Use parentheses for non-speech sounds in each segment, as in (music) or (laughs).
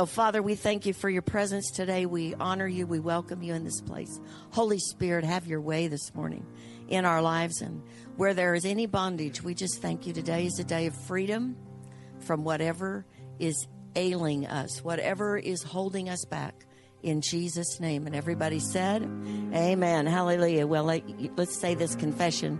Oh, Father, we thank you for your presence today. We honor you. We welcome you in this place. Holy Spirit, have your way this morning in our lives. And where there is any bondage, we just thank you. Today is a day of freedom from whatever is ailing us, whatever is holding us back. In Jesus' name. And everybody said, Amen. Hallelujah. Well, let, us say this confession.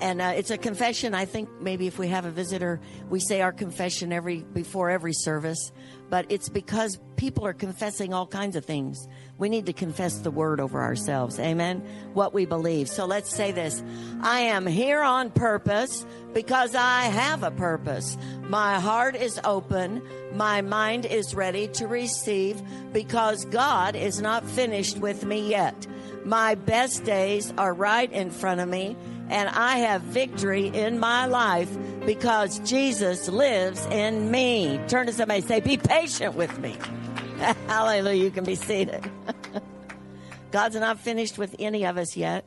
And uh, it's a confession. I think maybe if we have a visitor, we say our confession every before every service but it's because people are confessing all kinds of things. We need to confess the word over ourselves. Amen. What we believe. So let's say this. I am here on purpose because I have a purpose. My heart is open. My mind is ready to receive because God is not finished with me yet. My best days are right in front of me and I have victory in my life because Jesus lives in me. Turn to somebody and say, Be patient with me. (laughs) Hallelujah. You can be seated. (laughs) God's not finished with any of us yet.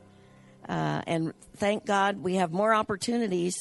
Uh, and thank God we have more opportunities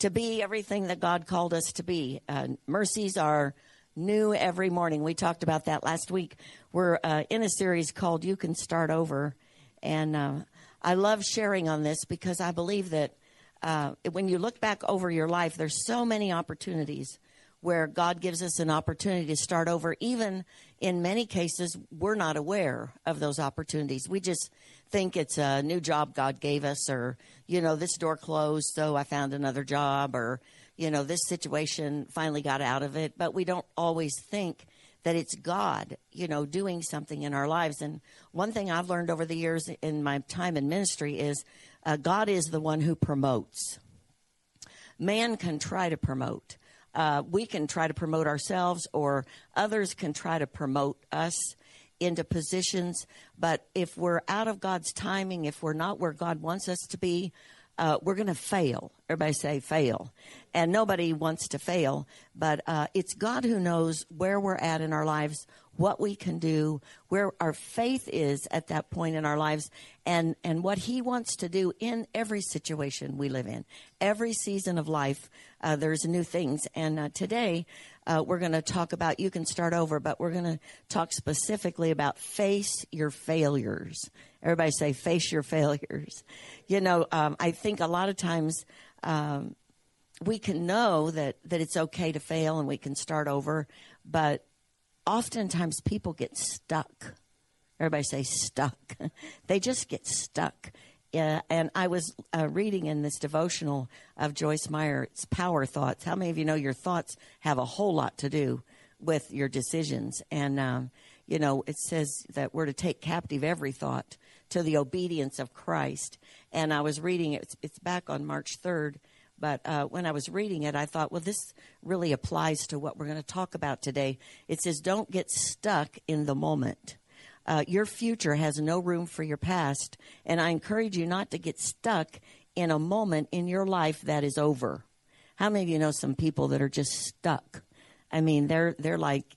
to be everything that God called us to be. Uh, mercies are new every morning. We talked about that last week. We're uh, in a series called You Can Start Over. And uh, I love sharing on this because I believe that uh, when you look back over your life, there's so many opportunities where God gives us an opportunity to start over. Even in many cases, we're not aware of those opportunities. We just think it's a new job God gave us, or, you know, this door closed, so I found another job, or, you know, this situation finally got out of it. But we don't always think that it's God, you know, doing something in our lives. And one thing I've learned over the years in my time in ministry is uh, God is the one who promotes. Man can try to promote. Uh, we can try to promote ourselves, or others can try to promote us into positions. But if we're out of God's timing, if we're not where God wants us to be, uh, we're going to fail. Everybody say fail. And nobody wants to fail, but uh, it's God who knows where we're at in our lives, what we can do, where our faith is at that point in our lives, and, and what He wants to do in every situation we live in. Every season of life, uh, there's new things. And uh, today, uh, we're going to talk about, you can start over, but we're going to talk specifically about face your failures. Everybody say, face your failures. You know, um, I think a lot of times um, we can know that, that it's okay to fail and we can start over, but oftentimes people get stuck. Everybody say stuck. (laughs) they just get stuck. Uh, and I was uh, reading in this devotional of Joyce Meyer, it's Power Thoughts. How many of you know your thoughts have a whole lot to do with your decisions? And, um, you know, it says that we're to take captive every thought to the obedience of Christ. And I was reading it, it's, back on March 3rd. But uh, when I was reading it, I thought, well, this really applies to what we're going to talk about today. It says, don't get stuck in the moment. Uh, your future has no room for your past. And I encourage you not to get stuck in a moment in your life that is over. How many of you know some people that are just stuck? I mean, they're they're like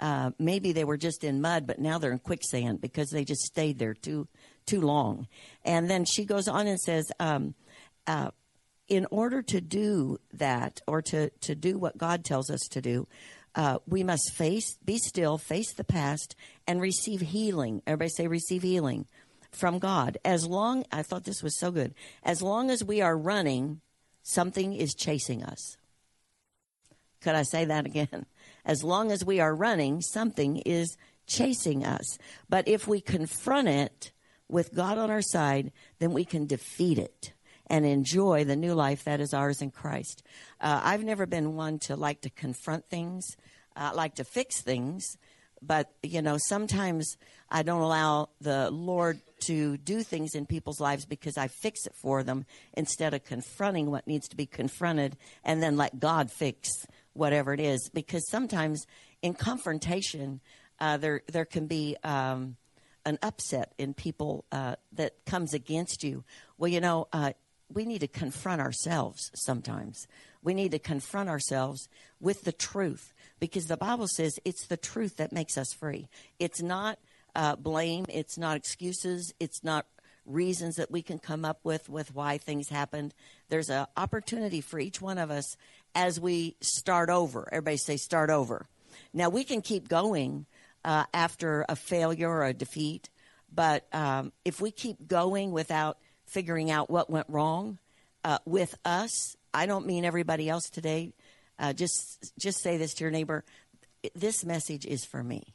uh, maybe they were just in mud, but now they're in quicksand because they just stayed there too too long. And then she goes on and says, um, uh, in order to do that or to, to do what God tells us to do, uh, we must face, be still, face the past, and receive healing. Everybody say, receive healing from God. As long, I thought this was so good. As long as we are running, something is chasing us. Could I say that again? (laughs) As long as we are running, something is chasing us. But if we confront it with God on our side, then we can defeat it and enjoy the new life that is ours in Christ. Uh, I've never been one to like to confront things, uh, like to fix things, but you know, sometimes I don't allow the Lord to do things in people's lives because I fix it for them instead of confronting what needs to be confronted and then let God fix whatever it is. Because sometimes in confrontation, uh, there there can be um, an upset in people uh, that comes against you. Well, you know, uh, we need to confront ourselves sometimes. We need to confront ourselves with the truth because the Bible says it's the truth that makes us free. It's not uh, blame, it's not excuses, it's not reasons that we can come up with with why things happened. There's an opportunity for each one of us as we start over. Everybody say start over. Now, we can keep going uh, after a failure or a defeat, but um, if we keep going without figuring out what went wrong uh, with us, I don't mean everybody else today. Uh, just just say this to your neighbor. This message is for me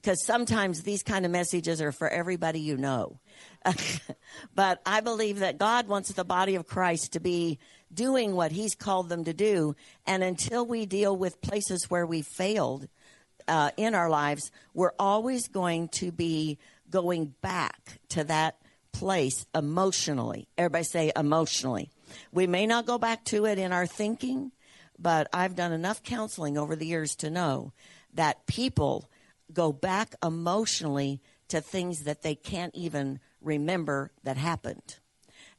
because sometimes these kind of messages are for everybody you know. (laughs) but I believe that God wants the body of Christ to be doing what He's called them to do. And until we deal with places where we failed uh, in our lives, we're always going to be going back to that place emotionally. Everybody say emotionally. We may not go back to it in our thinking, but I've done enough counseling over the years to know that people go back emotionally to things that they can't even remember that happened.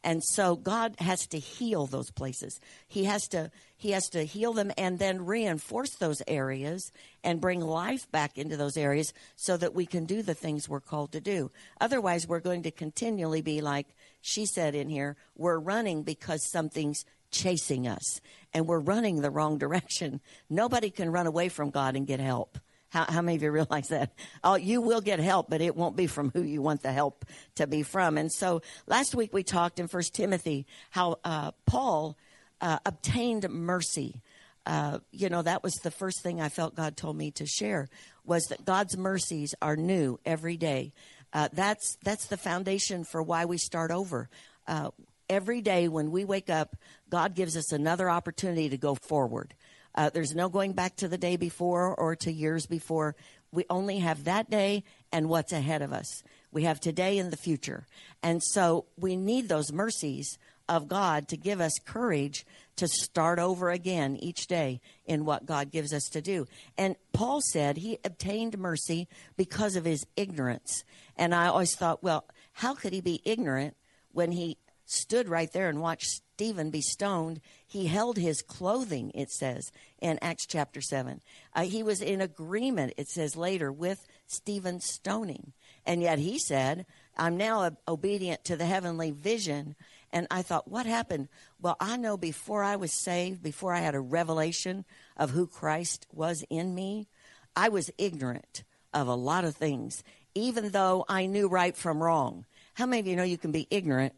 And so God has to heal those places. He has to he has to heal them and then reinforce those areas and bring life back into those areas so that we can do the things we're called to do. Otherwise, we're going to continually be like she said in here, we're running because something's chasing us and we're running the wrong (laughs) direction. Nobody can run away from God and get help. How, how many of you realize that? Oh, you will get help, but it won't be from who you want the help to be from. And so last week we talked in First Timothy how uh, Paul uh, obtained mercy. Uh, you know, that was the first thing I felt God told me to share was that God's mercies are new every day. Uh, that's that's the foundation for why we start over. Uh, every day when we wake up, God gives us another opportunity to go forward. Uh, there's no going back to the day before or to years before. We only have that day and what's ahead of us. We have today and the future. And so we need those mercies of God to give us courage to start over again each day in what God gives us to do. And Paul said he obtained mercy because of his ignorance. And I always thought, well, how could he be ignorant when he stood right there and watched Stephen be stoned, he held his clothing, it says in Acts chapter 7. Uh, he was in agreement, it says later, with Stephen's stoning. And yet he said, I'm now obedient to the heavenly vision. And I thought, what happened? Well, I know before I was saved, before I had a revelation of who Christ was in me, I was ignorant of a lot of things, even though I knew right from wrong. How many of you know you can be ignorant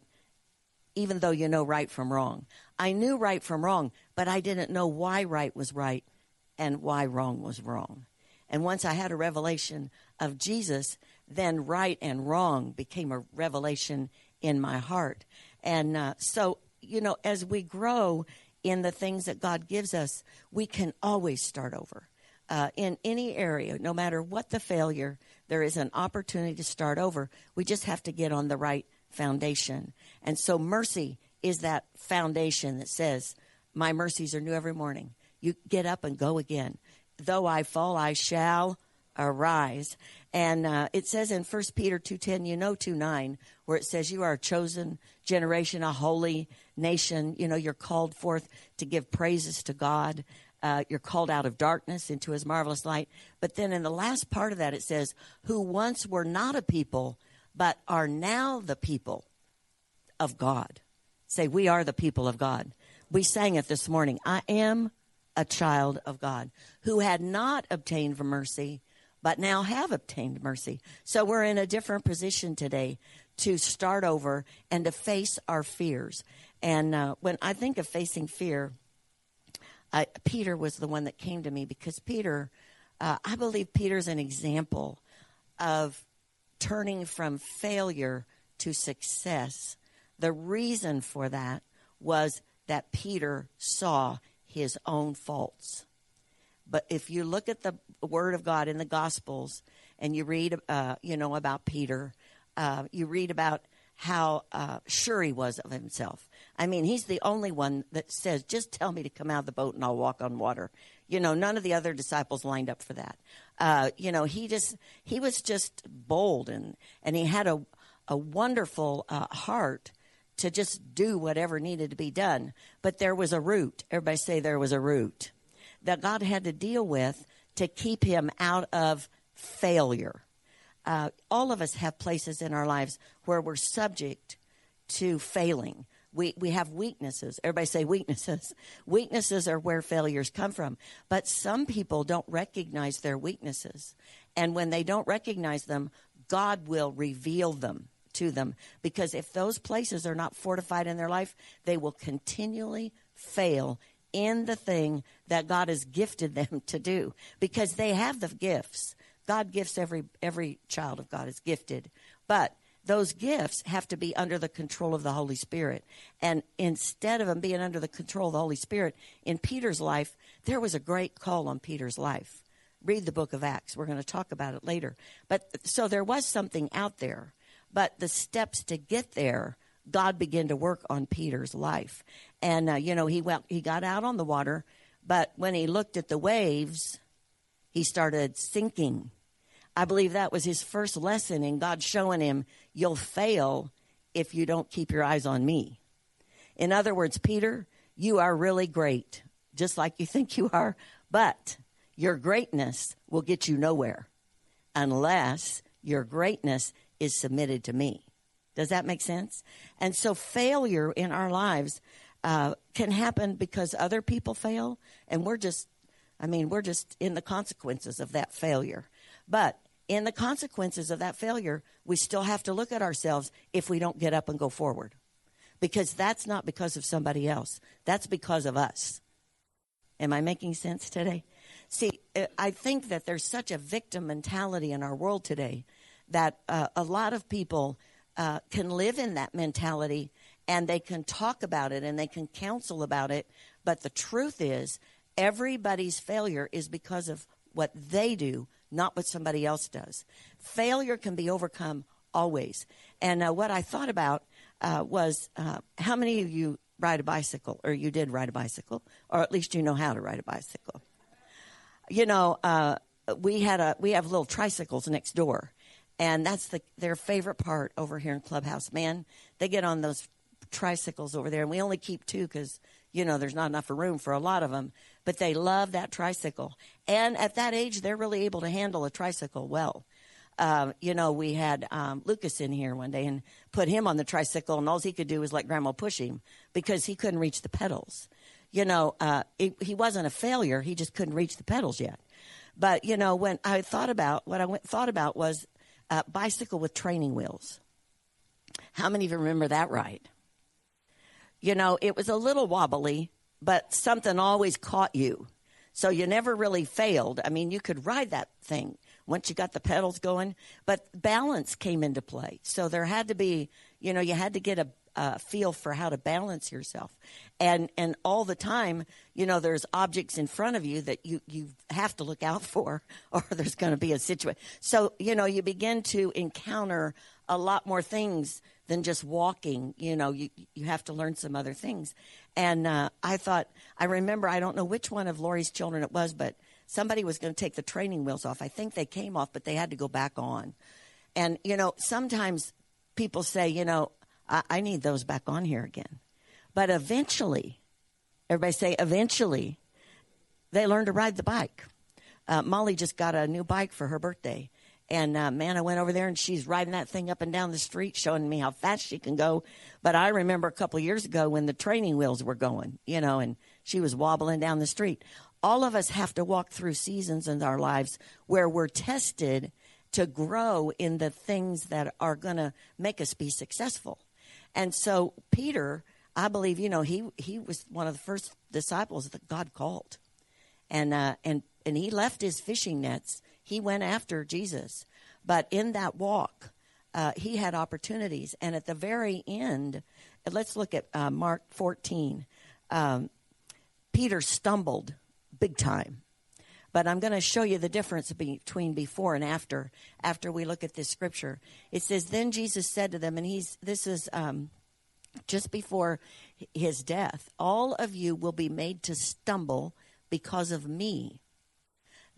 even though you know right from wrong. I knew right from wrong, but I didn't know why right was right and why wrong was wrong. And once I had a revelation of Jesus, then right and wrong became a revelation in my heart. And uh, so, you know, as we grow in the things that God gives us, we can always start over. Uh, in any area, no matter what the failure, there is an opportunity to start over. We just have to get on the right foundation. And so mercy is that foundation that says, My mercies are new every morning. You get up and go again. Though I fall, I shall arise. And uh, it says in 1 Peter 2.10, you know 2.9, where it says you are a chosen generation, a holy nation. You know, you're called forth to give praises to God. Uh, you're called out of darkness into his marvelous light. But then in the last part of that, it says, who once were not a people, but are now the people of God. Say, we are the people of God. We sang it this morning. I am a child of God who had not obtained mercy, but now have obtained mercy. So we're in a different position today to start over and to face our fears. And uh, when I think of facing fear, I, Peter was the one that came to me because Peter, uh, I believe Peter's an example of turning from failure to success. The reason for that was that Peter saw his own faults. But if you look at the Word of God in the Gospels and you read, uh, you know, about Peter, uh, you read about how uh, sure he was of himself. I mean, he's the only one that says, "Just tell me to come out of the boat and I'll walk on water." You know, none of the other disciples lined up for that. Uh, you know, he just he was just bold and and he had a a wonderful uh, heart to just do whatever needed to be done. But there was a root. Everybody say there was a root that God had to deal with to keep him out of failure. Uh, all of us have places in our lives where we're subject to failing, We, we have weaknesses. Everybody say weaknesses. (laughs) Weaknesses are where failures come from. But some people don't recognize their weaknesses. And when they don't recognize them, God will reveal them to them. Because if those places are not fortified in their life, they will continually fail in the thing that God has gifted them (laughs) to do. Because they have the gifts. God gifts every every child of God is gifted. But those gifts have to be under the control of the Holy Spirit. And instead of them being under the control of the Holy Spirit, in Peter's life, there was a great call on Peter's life. Read the book of Acts. We're going to talk about it later. But so there was something out there. But the steps to get there, God began to work on Peter's life. And, uh, you know, he, went, he got out on the water, but when he looked at the waves, he started sinking I believe that was his first lesson in God showing him, you'll fail if you don't keep your eyes on me. In other words, Peter, you are really great, just like you (laughs) think you are, but your greatness will get you nowhere unless your greatness is submitted to me. Does that make sense? And so, failure in our lives uh, can happen because other people fail, and we're just, I mean, we're just in the consequences of that failure. But in the consequences of that failure, we still have to look at ourselves if we don't get up and go forward. Because that's not because of somebody else, that's because of us. Am I making sense today? See, uh, I think that there's such a victim mentality in our world today that uh, a lot of people uh, can live in that mentality and they can talk about it and they can counsel about it. But the truth is, everybody's failure is because of what they do, not what somebody else does. Failure can be overcome always. And uh, what I thought about uh, was uh, how many of you ride a bicycle, or you did ride a bicycle, or at least you know how to ride a bicycle. You know, uh, we had a we have little tricycles next door, and that's the their favorite part over here in Clubhouse. Man, they get on those tricycles over there, and we only keep two because you know there's not enough room for a lot of them but they love that tricycle. And at that age, they're really able to handle a tricycle well. Uh, you know, we had um, Lucas in here one day and put him on the tricycle, and all he could do was let Grandma push him because he couldn't reach the pedals. You know, uh, it, he wasn't a failure; he just couldn't reach the pedals yet. But you know, when I thought about what I went, thought about was a bicycle with training wheels. How many of you remember that ride? You know, it was a little wobbly, but something always caught you. So you never really failed. I mean, you could ride that thing once you got the pedals going, but balance came into play. So there had to be, you know, you had to get a, a feel for how to balance yourself. And and all the time, you know, there's objects in front of you that you you have to look out (laughs) for or there's going to be a situation. So, you know, you begin to encounter a lot more things than just walking. You know, you you have to learn some other things. And uh, I thought, I remember, I don't know which one of Lori's children it was, but somebody was going to take the training wheels off. I think they came off, but they had to go back on. And, you know, sometimes people say, you know, I, I need those back on here again. But eventually, everybody say, eventually, they learn to ride the bike. Uh, Molly just got a new bike for her birthday. And uh, man, I went over there and she's riding that thing up and down the street, showing me how fast she can go. But I remember a couple years ago when the training wheels were going, you know, and she was wobbling down the street. All of us have to walk through seasons in our lives where we're tested to grow in the things that are going to make us be successful. And so Peter, I believe, you know, he he was one of the first disciples that God called, and uh, and and he left his fishing nets he went after Jesus. But in that walk, uh, he had opportunities. And at the very end, let's look at uh, Mark 14. Um, Peter stumbled big time. But I'm going to show you the difference between before and after. After we look at this scripture, it says, "Then Jesus said to them, and he's this is um, just before his death. All of you will be made to stumble because of me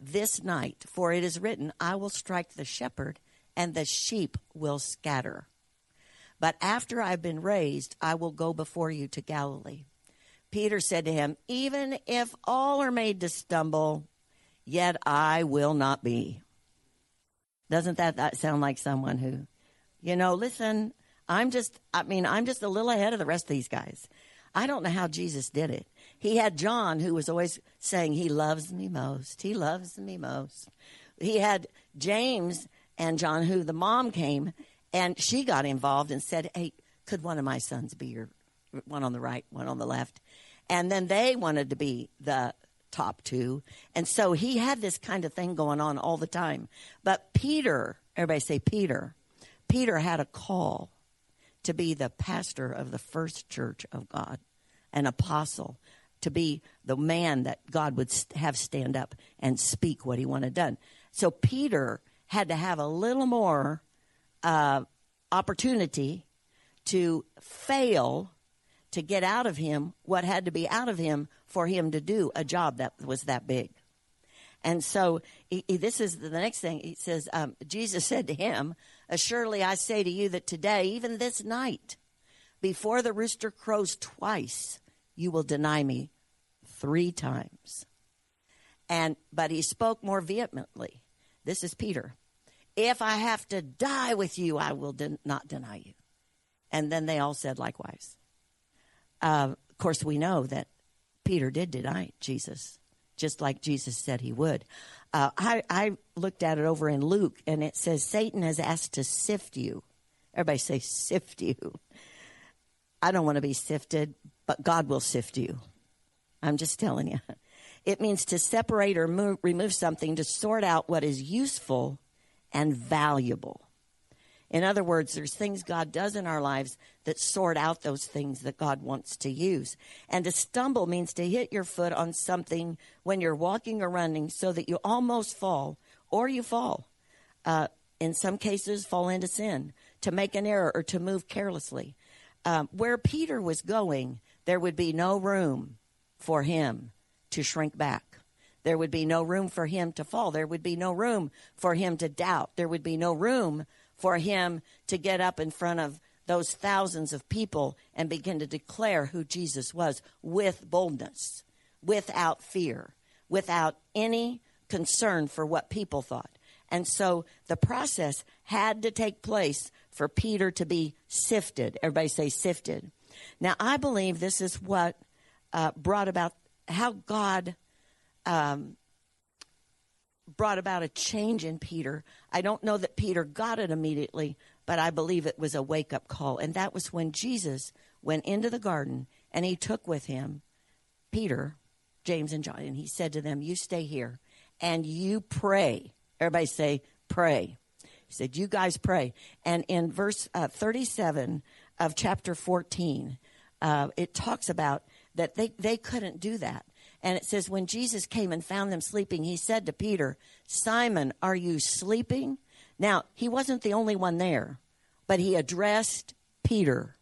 this night, for it is written, I will strike the shepherd, and the sheep will scatter. But after I've been raised, I will go before you to Galilee. Peter said to him, Even if all are made to stumble, yet I will not be. Doesn't that, that sound like someone who, you know, listen, I'm just, I mean, I'm just a little ahead of the rest of these guys. I don't know how Jesus did it. He had John, who was always saying, He loves me most. He loves me most. He had James and John, who the mom came and she got involved and said, Hey, could one of my sons be your one on the right, one on the left? And then they wanted to be the top two. And so he had this kind of thing going on all the time. But Peter, everybody say Peter, Peter had a call to be the pastor of the first church of God, an apostle, to be the man that God would have stand up and speak what he wanted done. So Peter had to have a little more uh, opportunity to fail to get out of him what had to be out of him for him to do a job that was that big. And so he, he, this is the next thing. He says, um, Jesus said to him, Assuredly I say to you that today, even this night, before the rooster crows twice, you will deny me three times. And but he spoke more vehemently. This is Peter. If I have to die with you, I will de- not deny you. And then they all said likewise. Uh, of course, we know that Peter did deny Jesus, just like Jesus said he would. Uh, I, I looked at it over in Luke, and it says Satan has asked to sift you. Everybody say, sift you. I don't want to be sifted, but God will sift you. I'm just telling you. (laughs) It means to separate or move, remove something to sort out what is useful and valuable. In other words, there's things God does in our lives that sort out those things that God wants to use. And to stumble means to hit your foot on something when you're walking or running so that you almost fall or you fall. Uh, in some cases, fall into sin, to make an error or to move carelessly. Um, where Peter was going, there would be no room for him to shrink back. There would be no room for him to fall. There would be no room for him to doubt. There would be no room for him to get up in front of those thousands of people and begin to declare who Jesus was with boldness, without fear, without any concern for what people thought. And so the process had to take place for Peter to be sifted. Everybody say sifted. Now, I believe this is what uh, brought about how God um, brought about a change in Peter. I don't know that Peter got it immediately, but I believe it was a wake up call. And that was when Jesus went into the garden and he took with him Peter, James, and John. And he said to them, You stay here and you pray. Everybody say, Pray. He said, You guys pray. And in verse uh, 37 of chapter 14, uh, it talks about that they, they couldn't do that. And it says, when Jesus came and found them sleeping, he said to Peter, Simon, are you sleeping? Now, he wasn't the only one there, but he addressed Peter.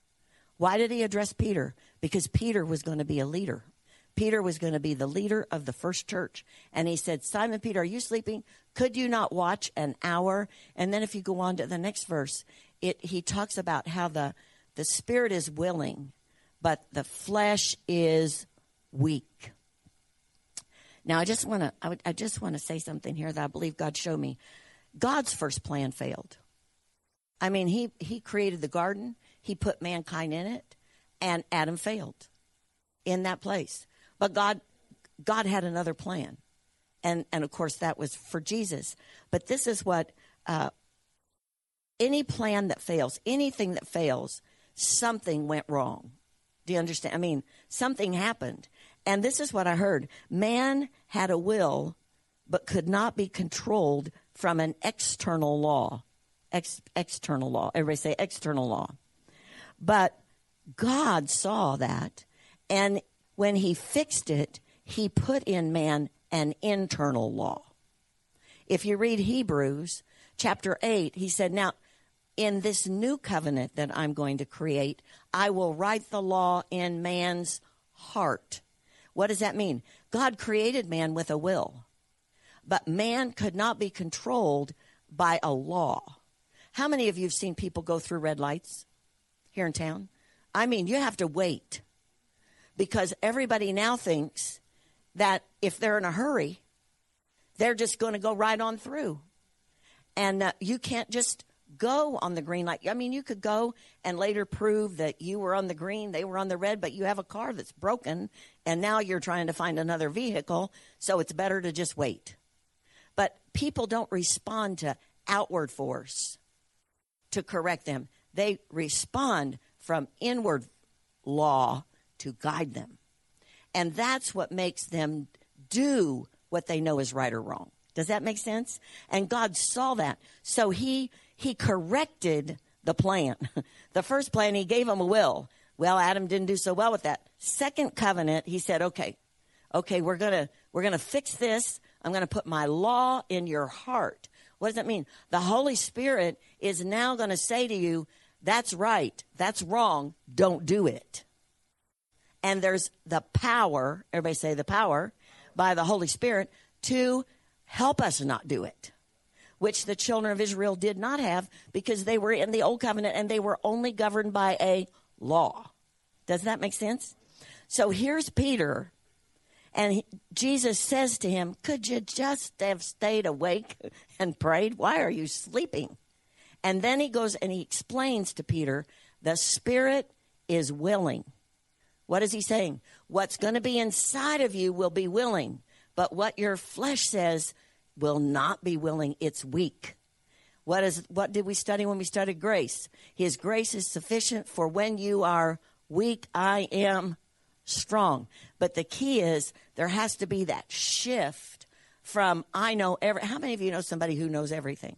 Why did he address Peter? Because Peter was going to be a leader. Peter was going to be the leader of the first church. And he said, Simon Peter, are you sleeping? Could you not watch an hour? And then if you go on to the next verse, it, he talks about how the, the spirit is willing, but the flesh is weak. Now, I just want to I, I just want to say something here that I believe God showed me. God's first plan failed. I mean, he he created the garden, he put mankind in it, and Adam failed in that place. But God God had another plan, and and of course that was for Jesus. But this is what uh, any plan that fails, anything that fails, something went wrong. Do you understand? I mean, something happened. And this is what I heard man had a will, but could not be controlled from an external law. Ex- external law. Everybody say external law. But God saw that, and when He fixed it, He put in man an internal law. If you read Hebrews chapter 8, He said, Now, in this new covenant that I'm going to create, I will write the law in man's heart. What does that mean? God created man with a will, but man could not be controlled by a law. How many of you have seen people go through red lights here in town? I mean, you have to wait because everybody now thinks that if they're in a hurry, they're just going to go right on through. And uh, you can't just go on the green light. I mean, you could go and later prove that you were on the green, they were on the red, but you have a car that's broken, and now you're trying to find another vehicle, so it's better to just wait. But people don't respond to outward force to correct them, they respond from inward law to guide them. And that's what makes them do what they know is right or wrong. Does that make sense? And God saw that. So he he corrected the plan. (laughs) the first plan he gave him a will. Well, Adam didn't do so well with that. Second covenant, he said, "Okay. Okay, we're going to we're going to fix this. I'm going to put my law in your heart." What does that mean? The Holy Spirit is now going to say to you, "That's right. That's wrong. Don't do it." And there's the power, everybody say the power by the Holy Spirit to help us not do it, which the children of Israel did not have because they were in the old covenant and they were only governed by a law. Does that make sense? So here's Peter, and he, Jesus says to him, Could you just have stayed awake and prayed? Why are you sleeping? And then he goes and he explains to Peter, The Spirit is willing. What is he saying? What's going to be inside of you will be willing, but what your flesh says will not be willing. It's weak. What is what did we study when we studied grace? His grace is sufficient for when you are weak, I am strong. But the key is there has to be that shift from I know every how many of you know somebody who knows everything?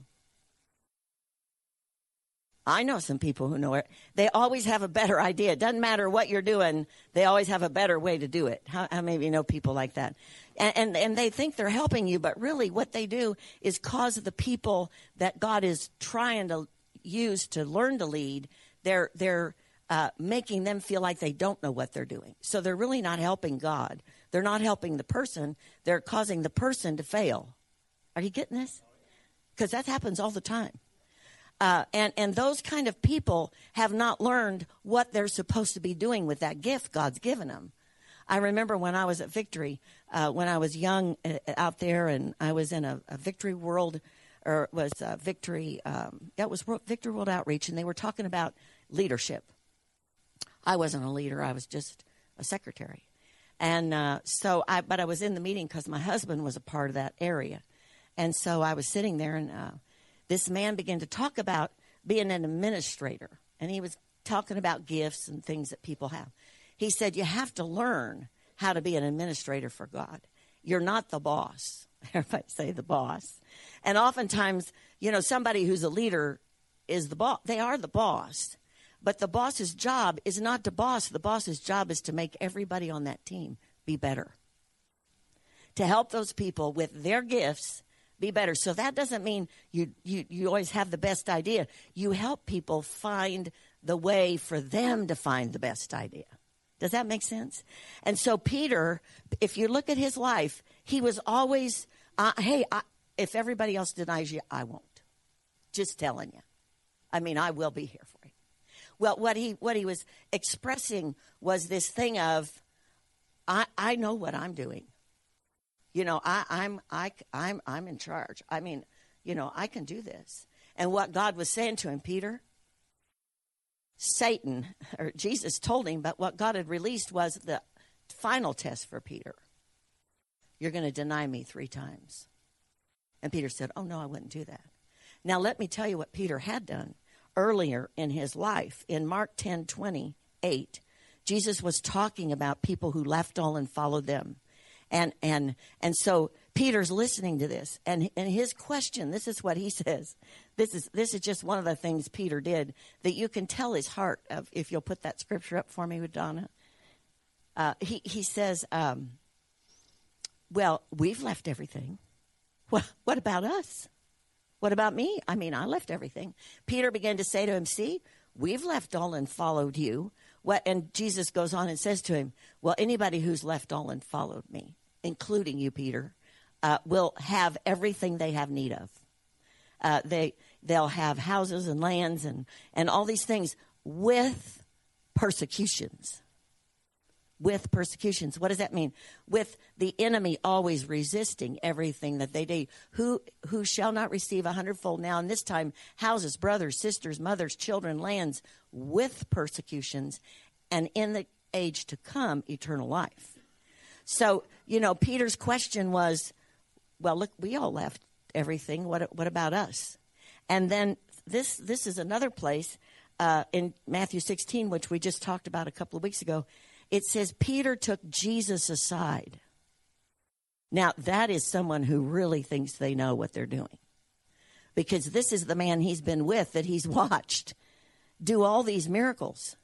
I know some people who know it. They always have a better idea. It doesn't matter what you're doing, they always have a better way to do it. How, how many of you know people like that? And, and, and they think they're helping you, but really what they do is cause the people that God is trying to use to learn to lead, they're, they're uh, making them feel like they don't know what they're doing. So they're really not helping God. They're not helping the person, they're causing the person to fail. Are you getting this? Because that happens all the time. Uh, and and those kind of people have not learned what they're supposed to be doing with that gift God's given them. I remember when I was at Victory, uh, when I was young uh, out there, and I was in a, a Victory World, or was Victory, um, it was Victory World Outreach, and they were talking about leadership. I wasn't a leader; I was just a secretary, and uh, so I. But I was in the meeting because my husband was a part of that area, and so I was sitting there and uh, this man began to talk about being an administrator. And he was talking about gifts and things that people have. He said, You have to learn how to be an administrator for God. You're not the boss. (laughs) Everybody say the boss. And oftentimes, you know, somebody who's a leader is the boss. They are the boss. But the boss's job is not to boss. The boss's job is to make everybody on that team be better. To help those people with their gifts be better. So that doesn't mean you, you, you always have the best idea. You help people find the way for them to find the best idea. Does that make sense? And so Peter, if you look at his life, he was always, uh, hey, I, if everybody else denies you, I won't. Just telling you. I mean, I will be here for you. Well, what he what he was expressing was this thing of, I I know what I'm doing. You know, I, I'm I, I'm I'm in charge. I mean, you know, I can do this. And what God was saying to him, Peter, Satan or Jesus told him, but what God had released was the final test for Peter. You're going to deny me three times. And Peter said, Oh, no, I wouldn't do that. Now, let me tell you what Peter had done earlier in his life. In Mark 10 28, Jesus was talking about people who left all and followed them. And and and so Peter's listening to this, and and his question. This is what he (laughs) says. This is this is just one of the things Peter did that you can tell his heart. Of if you'll put that scripture up for me with Donna. Uh, he he says, um, "Well, we've left everything. (laughs) What about us? What about me? I mean, I left everything." Peter began to say to him, "See, we've left all and followed you." What? And Jesus goes on and says to him, "Well, anybody who's left all and followed me." Including you, Peter, uh, will have everything they have need of. Uh, they they'll have houses and lands and and all these things with persecutions. with persecutions. What does that mean? With the enemy always resisting everything that they do. Who who shall not receive a hundredfold now and this time houses, brothers, sisters, mothers, children, lands with persecutions, and in the age to come eternal life. So, you know, Peter's question was, well, look, we all left everything. What what about us? And then this this is another place uh, in Matthew 16, which we just talked about a couple of weeks ago it says Peter took Jesus aside. Now, that is someone who really thinks they know what they're doing. Because this is the man he's been with that he's (laughs) watched do all these miracles.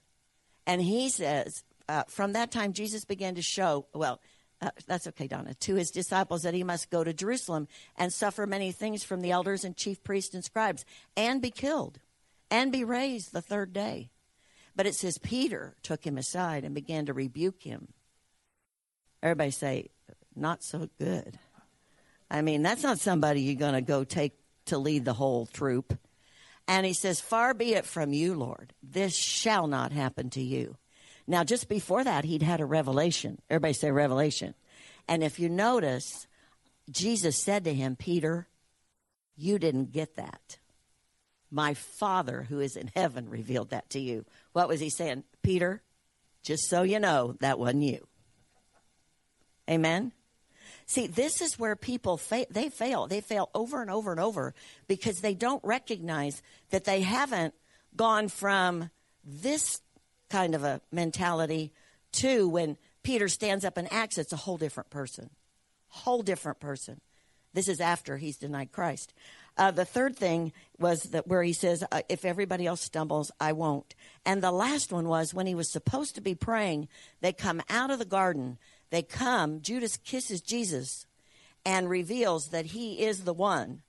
And he says, uh, from that time, Jesus began to show, well, uh, that's okay, Donna, to his disciples that he must go to Jerusalem and suffer many things from the elders and chief priests and scribes and be killed and be raised the third day. But it says Peter took him aside and began to rebuke him. Everybody say, not so good. I mean, that's not somebody you're going to go take to lead the whole troop. And he says, Far be it from you, Lord. This shall not happen to you. Now, just before that, he'd had a revelation. Everybody say revelation. And if you notice, Jesus said to him, Peter, you didn't get that. My Father who is in heaven revealed that to you. What was he saying? Peter, just so you know, that wasn't you. Amen? See, this is where people fa- they fail. They fail over and over and over because they don't recognize that they haven't gone from this kind of a mentality too. when Peter stands up and acts, it's a whole different person. Whole different person. This is after he's denied Christ. Uh, the third thing was that where he says, uh, "If everybody else stumbles, I won't." And the last one was when he was supposed to be praying. They come out of the garden. They come. Judas kisses Jesus, and reveals that he is the one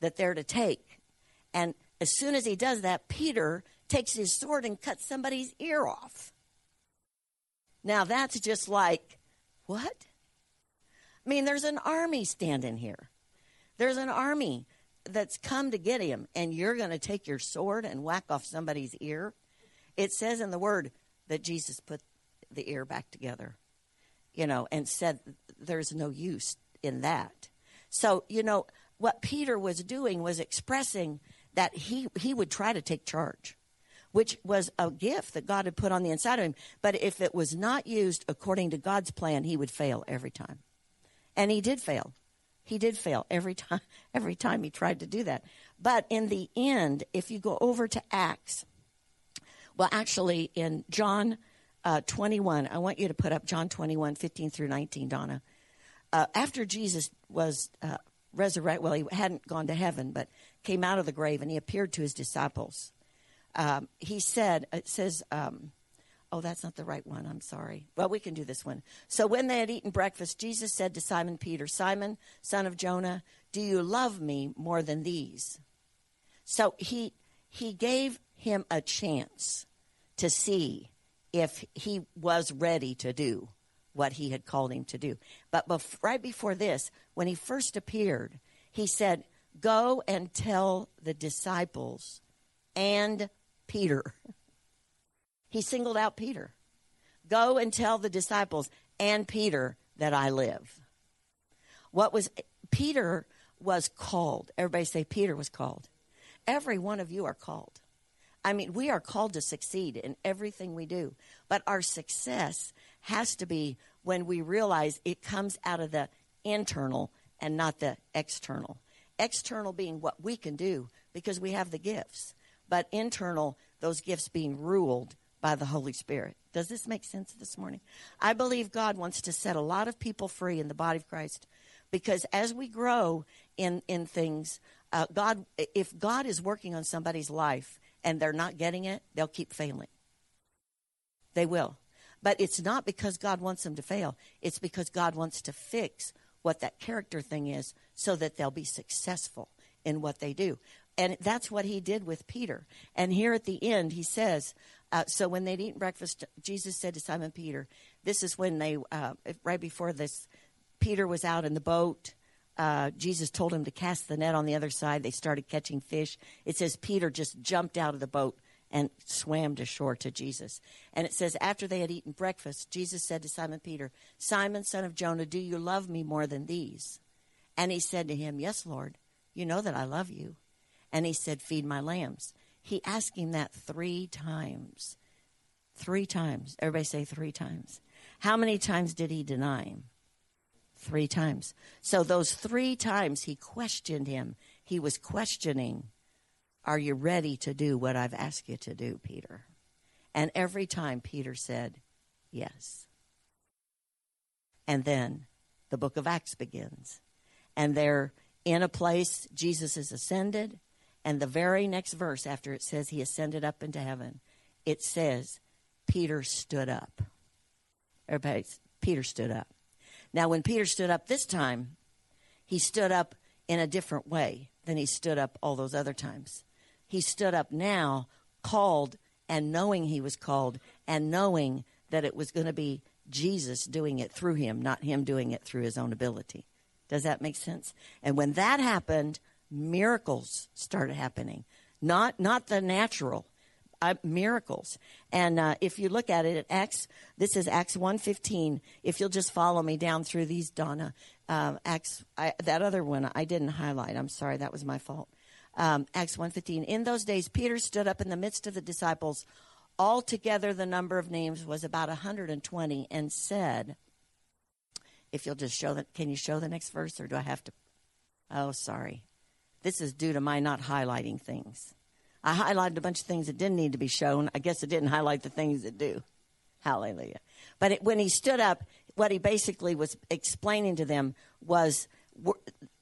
that they're to take. And as soon as he does that, Peter takes his sword and cuts somebody's ear off. Now that's just like, what? I mean, there's an army standing here. There's an army that's come to get him, and you're going to take your sword and whack off somebody's ear. It says in the word that Jesus put the ear back together, you know, and said there's no use in that. So, you know, what Peter was doing was expressing that he, he would try to take charge, which was a gift that God had put on the inside of him. But if it was not used according to God's plan, he would fail every time. And he did fail. He did fail every time (laughs) every time he tried to do that. But in the end, if you go over to Acts, well, actually, in John uh, 21, I want you to put up John 21, 15 through 19, Donna. Uh, after Jesus was uh, resurrected, well, he hadn't gone to heaven, but came out of the grave and he appeared to his disciples. Um, he said, it says, um, Oh, that's not the right one. I'm sorry. Well, we can do this one. So when they had eaten breakfast, Jesus said to Simon Peter, Simon, son of Jonah, do you love me more than these? So he he gave him a chance to see if he was ready to do what he had called him to do. But bef- right before this, when he first appeared, he said, Go and tell the disciples and Peter. He singled out Peter. Go and tell the disciples and Peter that I live. What was Peter was called. Everybody say Peter was called. Every one of you are called. I mean, we are called to succeed in everything we do, but our success has to be when we realize it comes out of the internal and not the external. External being what we can do because we have the gifts, but internal, those gifts being ruled by the Holy Spirit. Does this make sense this morning? I believe God wants to set a lot of people free in the body of Christ because as we grow in, in things, uh, God, if God is working on somebody's life and they're not getting it, they'll keep failing. They will. But it's not because God wants them to fail, it's because God wants to fix what that character thing is so that they'll be successful in what they do. And that's what he did with Peter. And here at the end, he says, uh, so when they'd eaten breakfast, Jesus said to Simon Peter, "This is when they uh, right before this, Peter was out in the boat. Uh, Jesus told him to cast the net on the other side. They started catching fish. It says Peter just jumped out of the boat and swam to shore to Jesus. And it says, After they had eaten breakfast, Jesus said to Simon Peter, Simon, son of Jonah, do you love me more than these? And he said to him, Yes, Lord, you know that I love you. And he said, Feed my lambs. He asked him that three times. Three times. Everybody say three times. How many times did he deny him? Three times. So those three times he questioned him, he was questioning are you ready to do what I've asked you to do, Peter? And every time Peter said, Yes. And then the book of Acts begins. And they're in a place, Jesus is ascended. And the very next verse, after it says he ascended up into heaven, it says, Peter stood up. Everybody, Peter stood up. Now, when Peter stood up this time, he stood up in a different way than he stood up all those other times he stood up now, called, and knowing he was called, and knowing that it was going to be Jesus doing it through him, not him doing it through his own ability. Does that make sense? And when that happened, miracles started happening. Not not the natural, uh, miracles. And uh, if you look at it at Acts, this is Acts one fifteen. If you'll just follow me down through these, Donna. Uh, Acts I, that other one I didn't highlight. I'm sorry, that was my fault um, Acts 1.15. In those days, Peter stood up in the midst of the disciples. Altogether, the number of names was about 120 and said, if you'll just show that, can you show the next verse or do I have to? Oh, sorry. This is due to my not highlighting things. I highlighted a bunch of things that didn't need to be shown. I guess it didn't highlight the things that do. Hallelujah. But it, when he stood up, what he basically was explaining to them was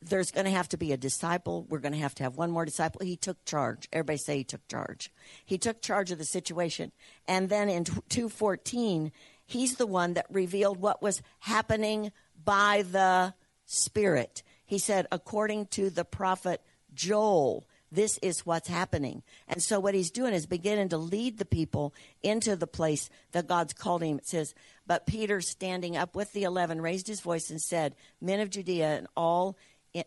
there's going to have to be a disciple. We're going to have to have one more disciple. He took charge. Everybody say he took charge. He took charge of the situation. And then in 214, he's the one that revealed what was happening by the Spirit. He said, according to the prophet Joel, this is what's happening. And so what he's doing is beginning to lead the people into the place that God's called him. It says, but Peter standing up with the eleven raised his voice and said, Men of Judea and all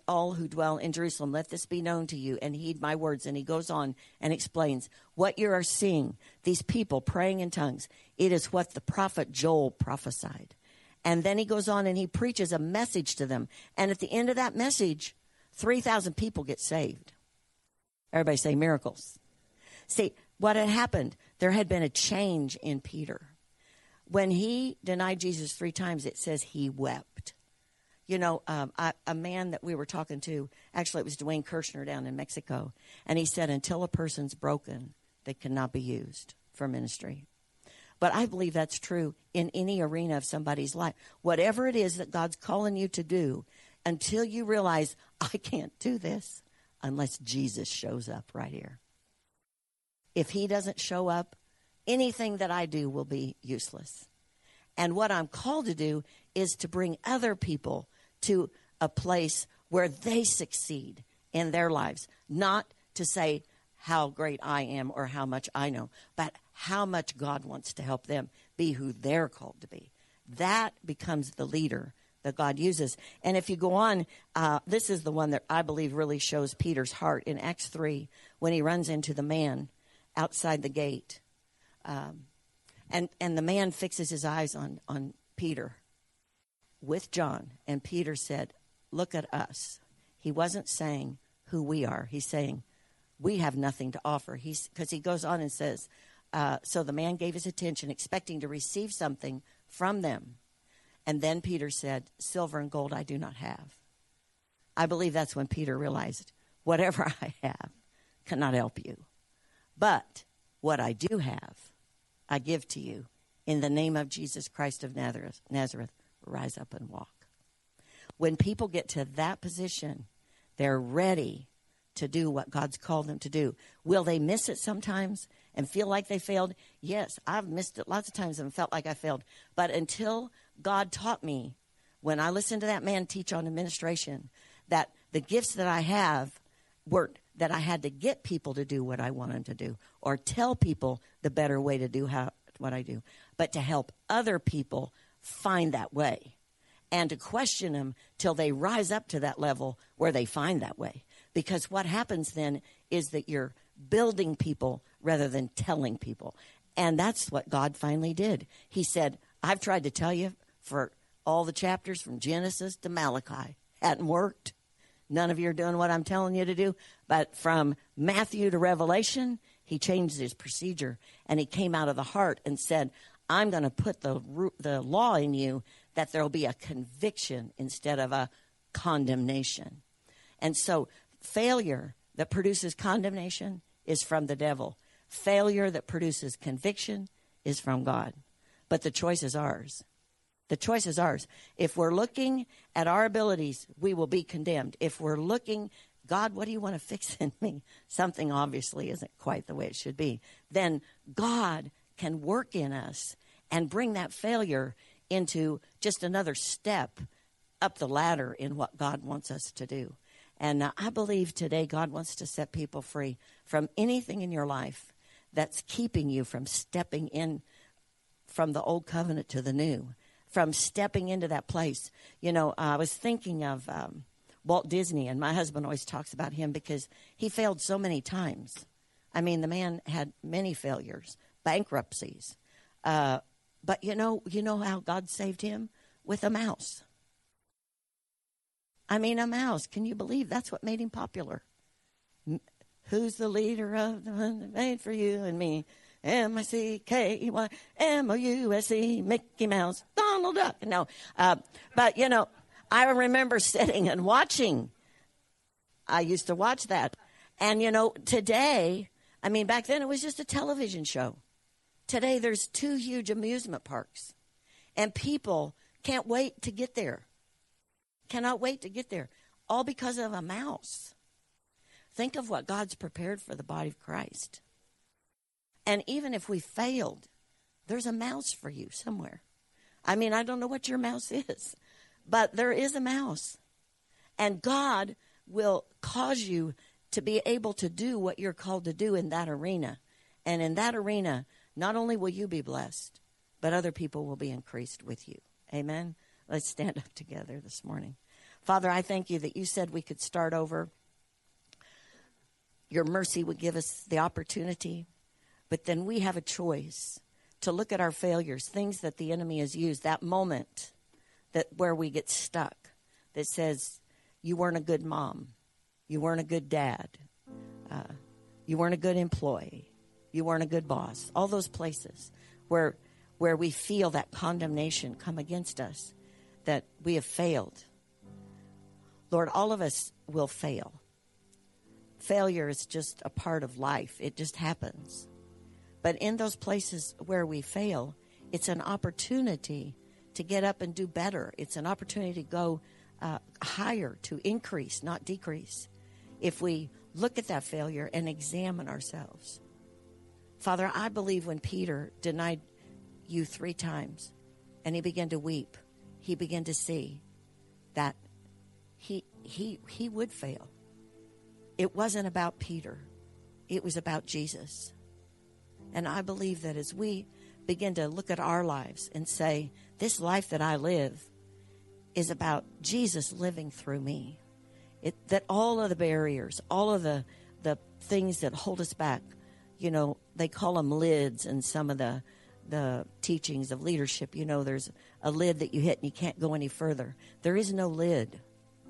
all who dwell in Jerusalem, let this be known to you and heed my words. And he goes on and explains what you are seeing, these people praying in tongues. It is what the prophet Joel prophesied. And then he goes on and he preaches a message to them. And at the end of that message, 3,000 people get saved. Everybody say miracles. See, what had happened, there had been a change in Peter. When he denied Jesus three times, it says he wept. You know, um, I, a man that we were talking to, actually, it was Dwayne Kirshner down in Mexico, and he said, until a person's broken, they cannot be used for ministry. But I believe that's true in any arena of somebody's life. Whatever it is that God's calling you to do, until you realize, I can't do this, unless Jesus shows up right here. If he doesn't show up, anything that I do will be useless. And what I'm called to do is to bring other people to a place where they succeed in their lives, not to say how great I am or how much I know, but how much God wants to help them be who they're called to be. That becomes the leader that God uses. And if you go on, uh, this is the one that I believe really shows Peter's heart in Acts 3 when he runs into the man outside the gate. Um, and, and the man fixes his eyes on, on Peter with John. And Peter said, Look at us. He wasn't saying who we are, he's saying, We have nothing to offer. Because he goes on and says, uh, So the man gave his attention, expecting to receive something from them. And then Peter said, Silver and gold I do not have. I believe that's when Peter realized, Whatever (laughs) I have cannot help you. But what I do have, I give to you. In the name of Jesus Christ of Nazareth, Nazareth, rise up and walk. When people get to that position, they're ready to do what God's called them to do. Will they miss it sometimes and feel like they failed? Yes, I've missed it lots of times and felt like I failed. But until God taught me when I listened to that man teach on administration that the gifts that I have weren't that I had to get people to do what I want them to do or tell people the better way to do how, what I do, but to help other people find that way and to question them till they rise up to that level where they find that way. Because what happens then is that you're building people rather than telling people. And that's what God finally did. He said, I've tried to tell you for all the chapters from Genesis to Malachi. Hadn't worked. None of you are doing what I'm telling you to do. But from Matthew to Revelation, he changed his procedure and he came out of the heart and said, I'm going to put the, the law in you that there'll be a conviction instead of a condemnation. And so, failure that produces condemnation is from the devil. Failure that produces conviction is from God. But the choice is ours. The choice is ours. If we're looking at our abilities, we will be condemned. If we're looking, God, what do you want to fix in me? Something obviously isn't quite the way it should be. Then God can work in us and bring that failure into just another step up the ladder in what God wants us to do. And uh, I believe today God wants to set people free from anything in your life that's keeping you from stepping in from the old covenant to the new, from stepping into that place. You know, I was thinking of um, Walt Disney, and my husband always talks about him because he failed so many times. I mean, the man had many failures, bankruptcies. Uh, but you know, you know how God saved him with a mouse. I mean, a mouse. Can you believe that's what made him popular? Who's the leader of the one that made for you and me? M I C K E Y M O U S E Mickey Mouse Donald Duck. No, uh, but you know, I remember sitting and watching. I used to watch that, and you know, today, I mean, back then it was just a television show. Today, there's two huge amusement parks, and people can't wait to get there. Cannot wait to get there, all because of a mouse. Think of what God's prepared for the body of Christ. And even if we failed, there's a mouse for you somewhere. I mean, I don't know what your mouse is, but there is a mouse. And God will cause you to be able to do what you're called to do in that arena. And in that arena, not only will you be blessed, but other people will be increased with you. Amen. Let's stand up together this morning. Father, I thank you that you said we could start over. Your mercy would give us the opportunity, but then we have a choice to look at our failures, things that the enemy has used, that moment that where we get stuck that says you weren't a good mom, you weren't a good dad, uh, you weren't a good employee, you weren't a good boss. All those places where where we feel that condemnation come against us that we have failed. Lord, all of us will fail. Failure is just a part of life, it just happens. But in those places where we fail, it's an opportunity to get up and do better. It's an opportunity to go uh, higher, to increase, not decrease. If we look at that failure and examine ourselves. Father, I believe when Peter denied you three times and he began to weep, he began to see that he, he, he would fail. It wasn't about Peter, it was about Jesus. And I believe that as we begin to look at our lives and say, This life that I live is about Jesus living through me. It, that all of the barriers, all of the, the things that hold us back, you know, they call them lids in some of the the teachings of leadership. You know, there's a lid that you hit and you can't go any further. There is no lid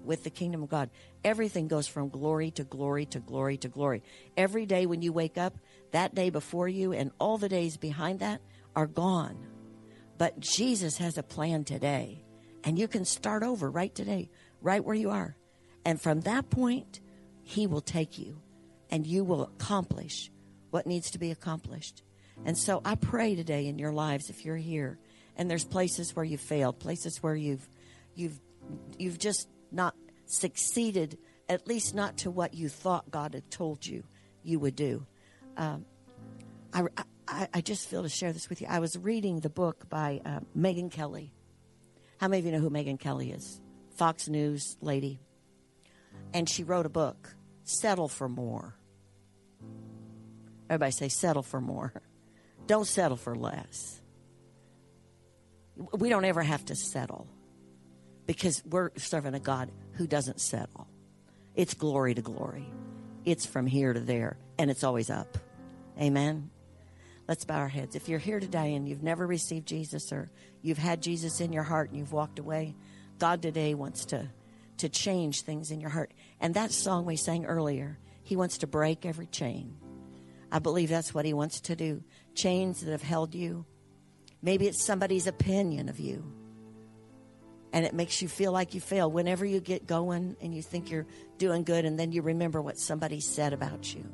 with the kingdom of God. Everything goes from glory to glory to glory to glory. Every day when you wake up, that day before you and all the days behind that are gone. But Jesus has a plan today, and you can start over right today, right where you are. And from that point, He will take you, and you will accomplish what needs to be accomplished. And so I pray today in your lives if you're here and there's places where you failed, places where you've you've you've just not succeeded, at least not to what you thought God had told you you would do. Um, I, I, I, just feel to share this with you. I was reading the book by uh, Megyn Kelly. How many of you know who Megyn Kelly is? Fox News lady. And she wrote a book, Settle for More. Everybody say, settle for more. (laughs) Don't settle for less. We don't ever have to settle because we're serving a God who doesn't settle. It's glory to glory. It's from here to there, and it's always up. Amen. Let's bow our heads. If you're here today and you've never received Jesus or you've had Jesus in your heart and you've walked away, God today wants to to change things in your heart. And that song we sang earlier, he wants to break every chain. I believe that's what he wants to do. Chains that have held you. Maybe it's somebody's opinion of you. And it makes you feel like you fail. Whenever you get going and you think you're doing good, and then you remember what somebody said about you.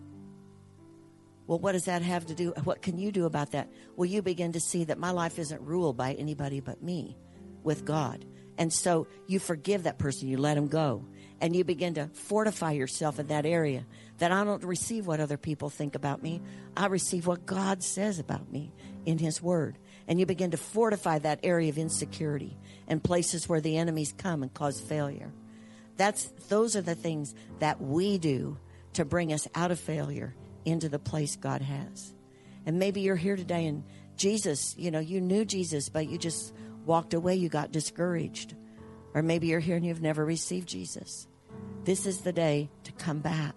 Well, what does that have to do? What can you do about that? Well, you begin to see that my life isn't ruled by anybody but me with God. And so you forgive that person, you let him go, and you begin to fortify yourself in that area. That I don't receive what other people think about me, I receive what God says about me in His Word. And you begin to fortify that area of insecurity and places where the enemies come and cause failure. That's those are the things that we do to bring us out of failure into the place God has. And maybe you're here today and Jesus, you know, you knew Jesus, but you just walked away, you got discouraged. Or maybe you're here and you've never received Jesus. This is the day to come back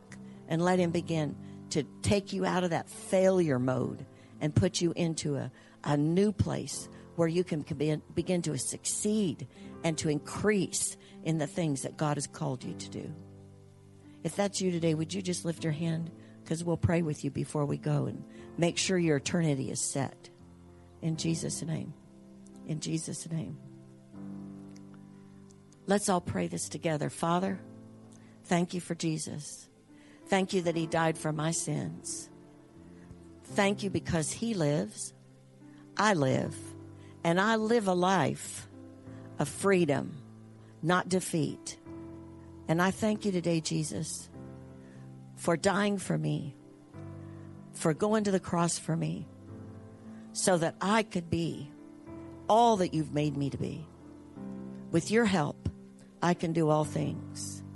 and let Him begin to take you out of that failure mode and put you into a, a new place where you can begin to succeed and to increase in the things that God has called you to do. If that's you today, would you just lift your hand? Because we'll pray with you before we go and make sure your eternity is set. In Jesus' name. In Jesus' name. Let's all pray this together. Father, thank you for Jesus. Thank you that he died for my sins. Thank you because he lives, I live, and I live a life of freedom, not defeat. And I thank you today, Jesus, for dying for me, for going to the cross for me, so that I could be all that you've made me to be. With your help, I can do all things.